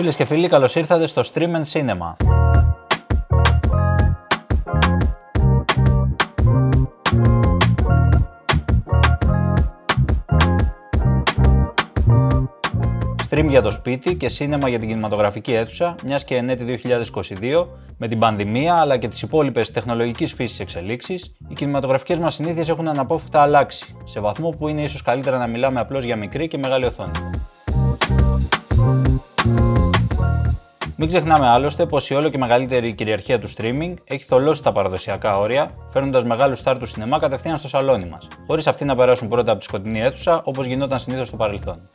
Φίλες και φίλοι, καλώς ήρθατε στο Stream and Cinema. Stream για το σπίτι και σίνεμα για την κινηματογραφική αίθουσα, μιας και ενέτη 2022, με την πανδημία αλλά και τις υπόλοιπες τεχνολογικής φύσης εξελίξεις, οι κινηματογραφικές μας συνήθειες έχουν αναπόφευκτα αλλάξει, σε βαθμό που είναι ίσως καλύτερα να μιλάμε απλώς για μικρή και μεγάλη οθόνη. Μην ξεχνάμε άλλωστε πως η όλο και μεγαλύτερη κυριαρχία του streaming έχει θολώσει τα παραδοσιακά όρια, φέρνοντας μεγάλου στάρ του σινεμά κατευθείαν στο σαλόνι μας, χωρίς αυτοί να περάσουν πρώτα από τη σκοτεινή αίθουσα όπως γινόταν συνήθως στο παρελθόν.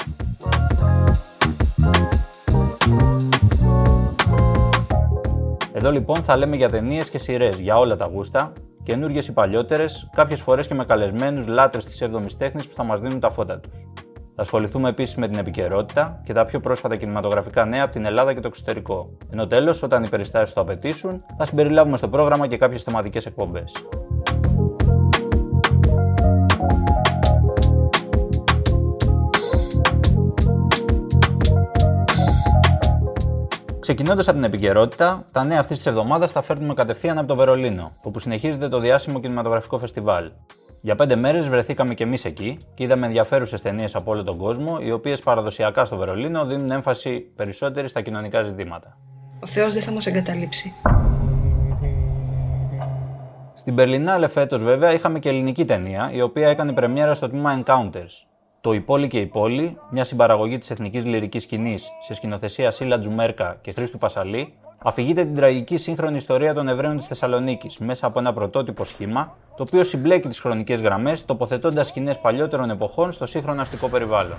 Εδώ λοιπόν θα λέμε για ταινίες και σειρές για όλα τα γούστα, καινούριες ή παλιότερες, κάποιες φορές και με καλεσμένους λάτρες της 7η τέχνης που θα μας δίνουν τα φώτα τους. Θα ασχοληθούμε επίσης με την επικαιρότητα και τα πιο πρόσφατα κινηματογραφικά νέα από την Ελλάδα και το εξωτερικό. Ενώ τέλος, όταν οι περιστάσεις το απαιτήσουν, θα συμπεριλάβουμε στο πρόγραμμα και κάποιες θεματικές εκπομπές. Ξεκινώντας από την επικαιρότητα, τα νέα αυτής της εβδομάδας τα φέρνουμε κατευθείαν από το Βερολίνο, όπου συνεχίζεται το διάσημο κινηματογραφικό φεστιβάλ. Για πέντε μέρες βρεθήκαμε κι εμείς εκεί και είδαμε ενδιαφέρουσες ταινίες από όλο τον κόσμο, οι οποίες παραδοσιακά στο Βερολίνο δίνουν έμφαση περισσότερη στα κοινωνικά ζητήματα. Ο Θεός δεν θα μας εγκαταλείψει. Στην Berlinale φέτος, βέβαια, είχαμε και ελληνική ταινία, η οποία έκανε πρεμιέρα στο τμήμα Encounters. Το «Η πόλη και η πόλη», μια συμπαραγωγή της εθνικής λυρικής σκηνής σε σκηνοθεσία Σίλα Τζουμέρκα και Χρήστου Πασαλή, αφηγείται την τραγική σύγχρονη ιστορία των Εβραίων της Θεσσαλονίκης μέσα από ένα πρωτότυπο σχήμα, το οποίο συμπλέκει τις χρονικές γραμμές, τοποθετώντας σκηνές παλιότερων εποχών στο σύγχρονο αστικό περιβάλλον.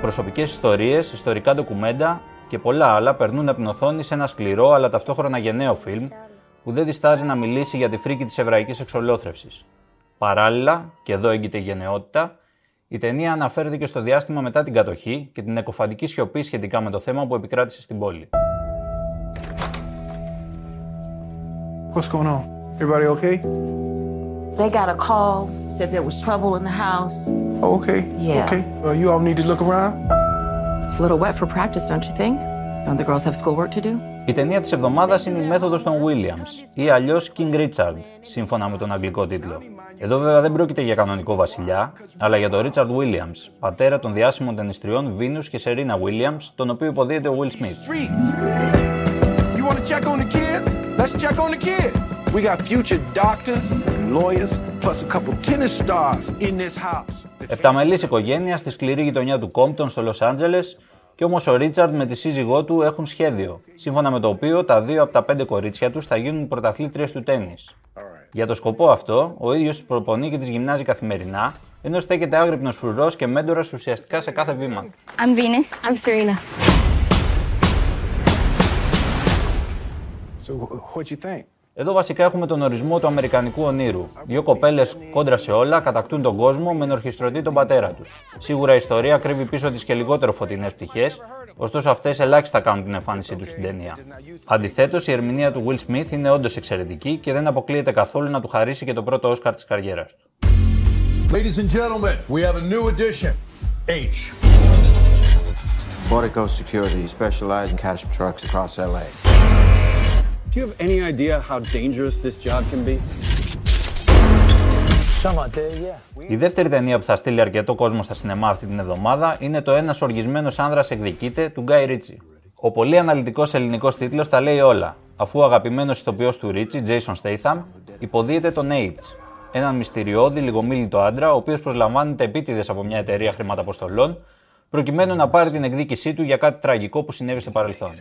Προσωπικές ιστορίες, ιστορικά ντοκουμέντα και πολλά άλλα περνούν από την οθόνη σε ένα σκληρό αλλά ταυτόχρονα γενναίο φιλμ που δεν διστάζει να μιλήσει για τη φρίκη της εβραϊκής εξολόθρευσης. Παράλληλα, και εδώ έγκυται η γενναιότητα, η ταινία αναφέρεται και στο διάστημα μετά την κατοχή και την εκοφαντική σιωπή σχετικά με το θέμα που επικράτησε στην πόλη. What's going on? Everybody okay? They got a call, said there was trouble in the house. Oh, okay. Yeah. Okay. Uh, you all need to look around. It's a little wet for practice, don't you think? Don't the girls have schoolwork to do? Η ταινία της εβδομάδας είναι η μέθοδος των Williams ή αλλιώς King Richard, σύμφωνα με τον αγγλικό τίτλο. Εδώ βέβαια δεν πρόκειται για κανονικό βασιλιά, αλλά για τον Richard Williams, πατέρα των διάσημων ταινιστριών Venus και Serena Williams, τον οποίο υποδίεται ο Will Smith. Streets. You want to check on the kids? Let's check on the kids. We got future doctors and lawyers, plus a couple tennis stars in this house. Επταμελής οικογένειας στη σκληρή γειτονιά του Κόμπτον στο Λος Άντζελες και όμως ο Ρίτσαρντ με τη σύζυγό του έχουν σχέδιο, σύμφωνα με το οποίο τα δύο από τα πέντε κορίτσια τους θα γίνουν πρωταθλήτριες του τέννις. Για το σκοπό αυτό, ο ίδιος τους προπονεί και τις γυμνάζει καθημερινά, ενώ στέκεται άγρυπνος φρουρός και μέντορας ουσιαστικά σε κάθε βήμα του. I'm Venus. I'm Serena. So, wh- what'd you think? Εδώ βασικά έχουμε τον ορισμό του Αμερικανικού ονείρου. Δύο κοπέλες κόντρα σε όλα κατακτούν τον κόσμο με ενορχιστρωτή τον πατέρα τους. Σίγουρα η ιστορία κρύβει πίσω τη και λιγότερο φωτεινές πτυχές, ωστόσο αυτές ελάχιστα κάνουν την εμφάνισή τους στην ταινία. Αντιθέτως, η ερμηνεία του Will Smith είναι όντως εξαιρετική και δεν αποκλείεται καθόλου να του χαρίσει και το πρώτο Όσκαρ της καριέρας του. Ladies and gentlemen, we have a new addition. H. Portico Security specialize in cash trucks across LA. Do you have any idea how dangerous this job can be? Some out there, yeah. Η δεύτερη ταινία που θα στείλει αρκετό κόσμο στα σινεμά αυτή την εβδομάδα είναι το Ένας οργισμένος άνδρας εκδικείται του Γκάι Ρίτσι. Ο πολύ αναλυτικός ελληνικός τίτλος τα λέει όλα, αφού ο αγαπημένος ηθοποιός του Ρίτσι, Jason Statham, υποδίεται τον H, έναν μυστηριώδη λιγομίλητο άντρα, ο οποίος προσλαμβάνεται επίτηδες από μια εταιρεία χρηματαποστολών, προκειμένου να πάρει την εκδίκησή του για κάτι τραγικό που συνέβη στο παρελθόν.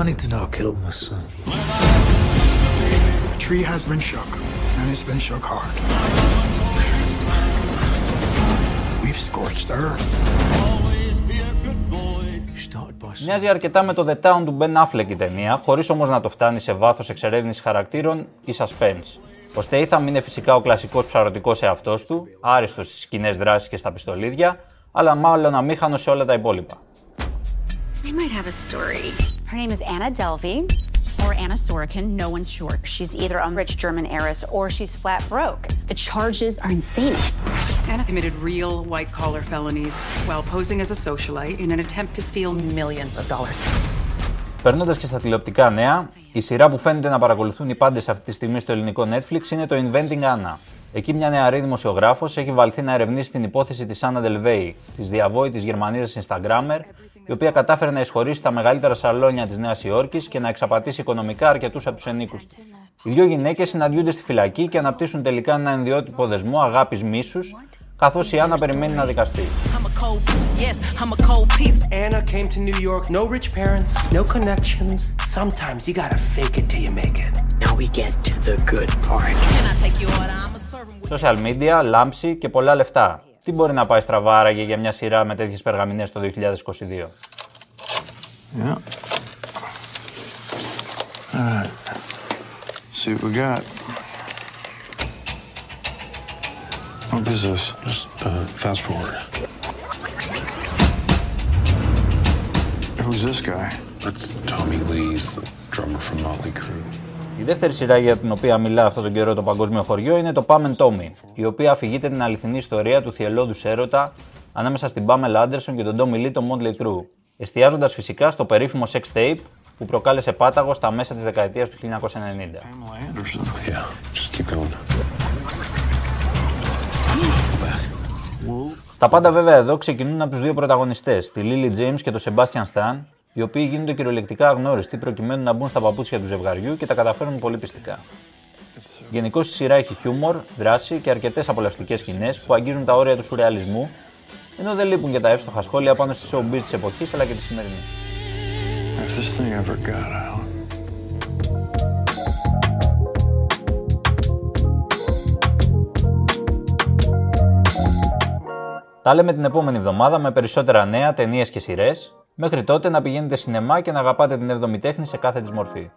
I need to know who killed my son. The tree has been shook, and it's been shook hard. We've scorched earth. You started by Μοιάζει αρκετά με το The Town του Ben Affleck η ταινία, χωρίς όμως να το φτάνει σε βάθος εξερεύνησης χαρακτήρων ή suspense. Ο Statham είναι φυσικά ο κλασικός ψαρωτικός εαυτός του, άριστος στις κοινέ δράσει και στα πιστολίδια, αλλά μάλλον αμήχανος σε όλα τα υπόλοιπα. I might have a story. Her name is Anna Delvey. or Anna Sorokin, no one's sure. She's either a rich German heiress or she's flat broke. The charges are insane. Anna committed real white collar felonies while posing as a socialite in an attempt to steal millions of dollars. Περνώντα και στα τηλεοπτικά νέα, η σειρά που φαίνεται να παρακολουθούν οι πάντε αυτή τη στιγμή στο ελληνικό Netflix είναι το Inventing Anna. Εκεί μια νεαρή δημοσιογράφο έχει βαλθεί να ερευνήσει την υπόθεση τη Anna Delvey, τη διαβόητη Γερμανίδα Instagrammer, η οποία κατάφερε να εισχωρήσει τα μεγαλύτερα σαλόνια της Νέας Υόρκης και να εξαπατήσει οικονομικά αρκετούς από τους ενίκους της. Οι δύο γυναίκες συναντιούνται στη φυλακή και αναπτύσσουν τελικά ένα ενδιότυπο δεσμό αγάπης μίσους, καθώς η Άννα περιμένει να δικαστεί. Anna came to New York. No rich parents, no connections. Sometimes you gotta fake it till you make it. Now we get to the good part. Social media, λάμψη και πολλά λεφτά. Τι μπορεί να πάει στραβά άραγε για μια σειρά με τέτοιες περγαμηνές το 2022. Yeah. Alright. See what we got. What is this? Just uh, fast forward. Who's this guy? That's Tommy Lee's the drummer from Motley Crue. Η δεύτερη σειρά για την οποία μιλά αυτόν τον καιρό το παγκόσμιο χωριό είναι το Pam and Tommy, η οποία αφηγείται την αληθινή ιστορία του θυελώδου έρωτα ανάμεσα στην Pamela Anderson και τον Tommy Lee των Motley Crue, εστιάζοντας φυσικά στο περίφημο sex tape που προκάλεσε πάταγο στα μέσα της δεκαετίας του 1990. Τα πάντα βέβαια εδώ ξεκινούν από τους δύο πρωταγωνιστές, τη Lily James και τον Sebastian Stan, οι οποίοι γίνονται κυριολεκτικά αγνώριστοι προκειμένου να μπουν στα παπούτσια του ζευγαριού και τα καταφέρουν πολύ πιστικά. Γενικώ η σειρά έχει χιούμορ, δράση και αρκετές απολαυστικές σκηνές που αγγίζουν τα όρια του σουρεαλισμού, ενώ δεν λείπουν και τα εύστοχα σχόλια πάνω στη showbiz της εποχής αλλά και τη σημερινή. Τα λέμε την επόμενη εβδομάδα με περισσότερα νέα, ταινίες και σειρές. Μέχρι τότε να πηγαίνετε σινεμά και να αγαπάτε την 7η τέχνη σε κάθε της μορφή.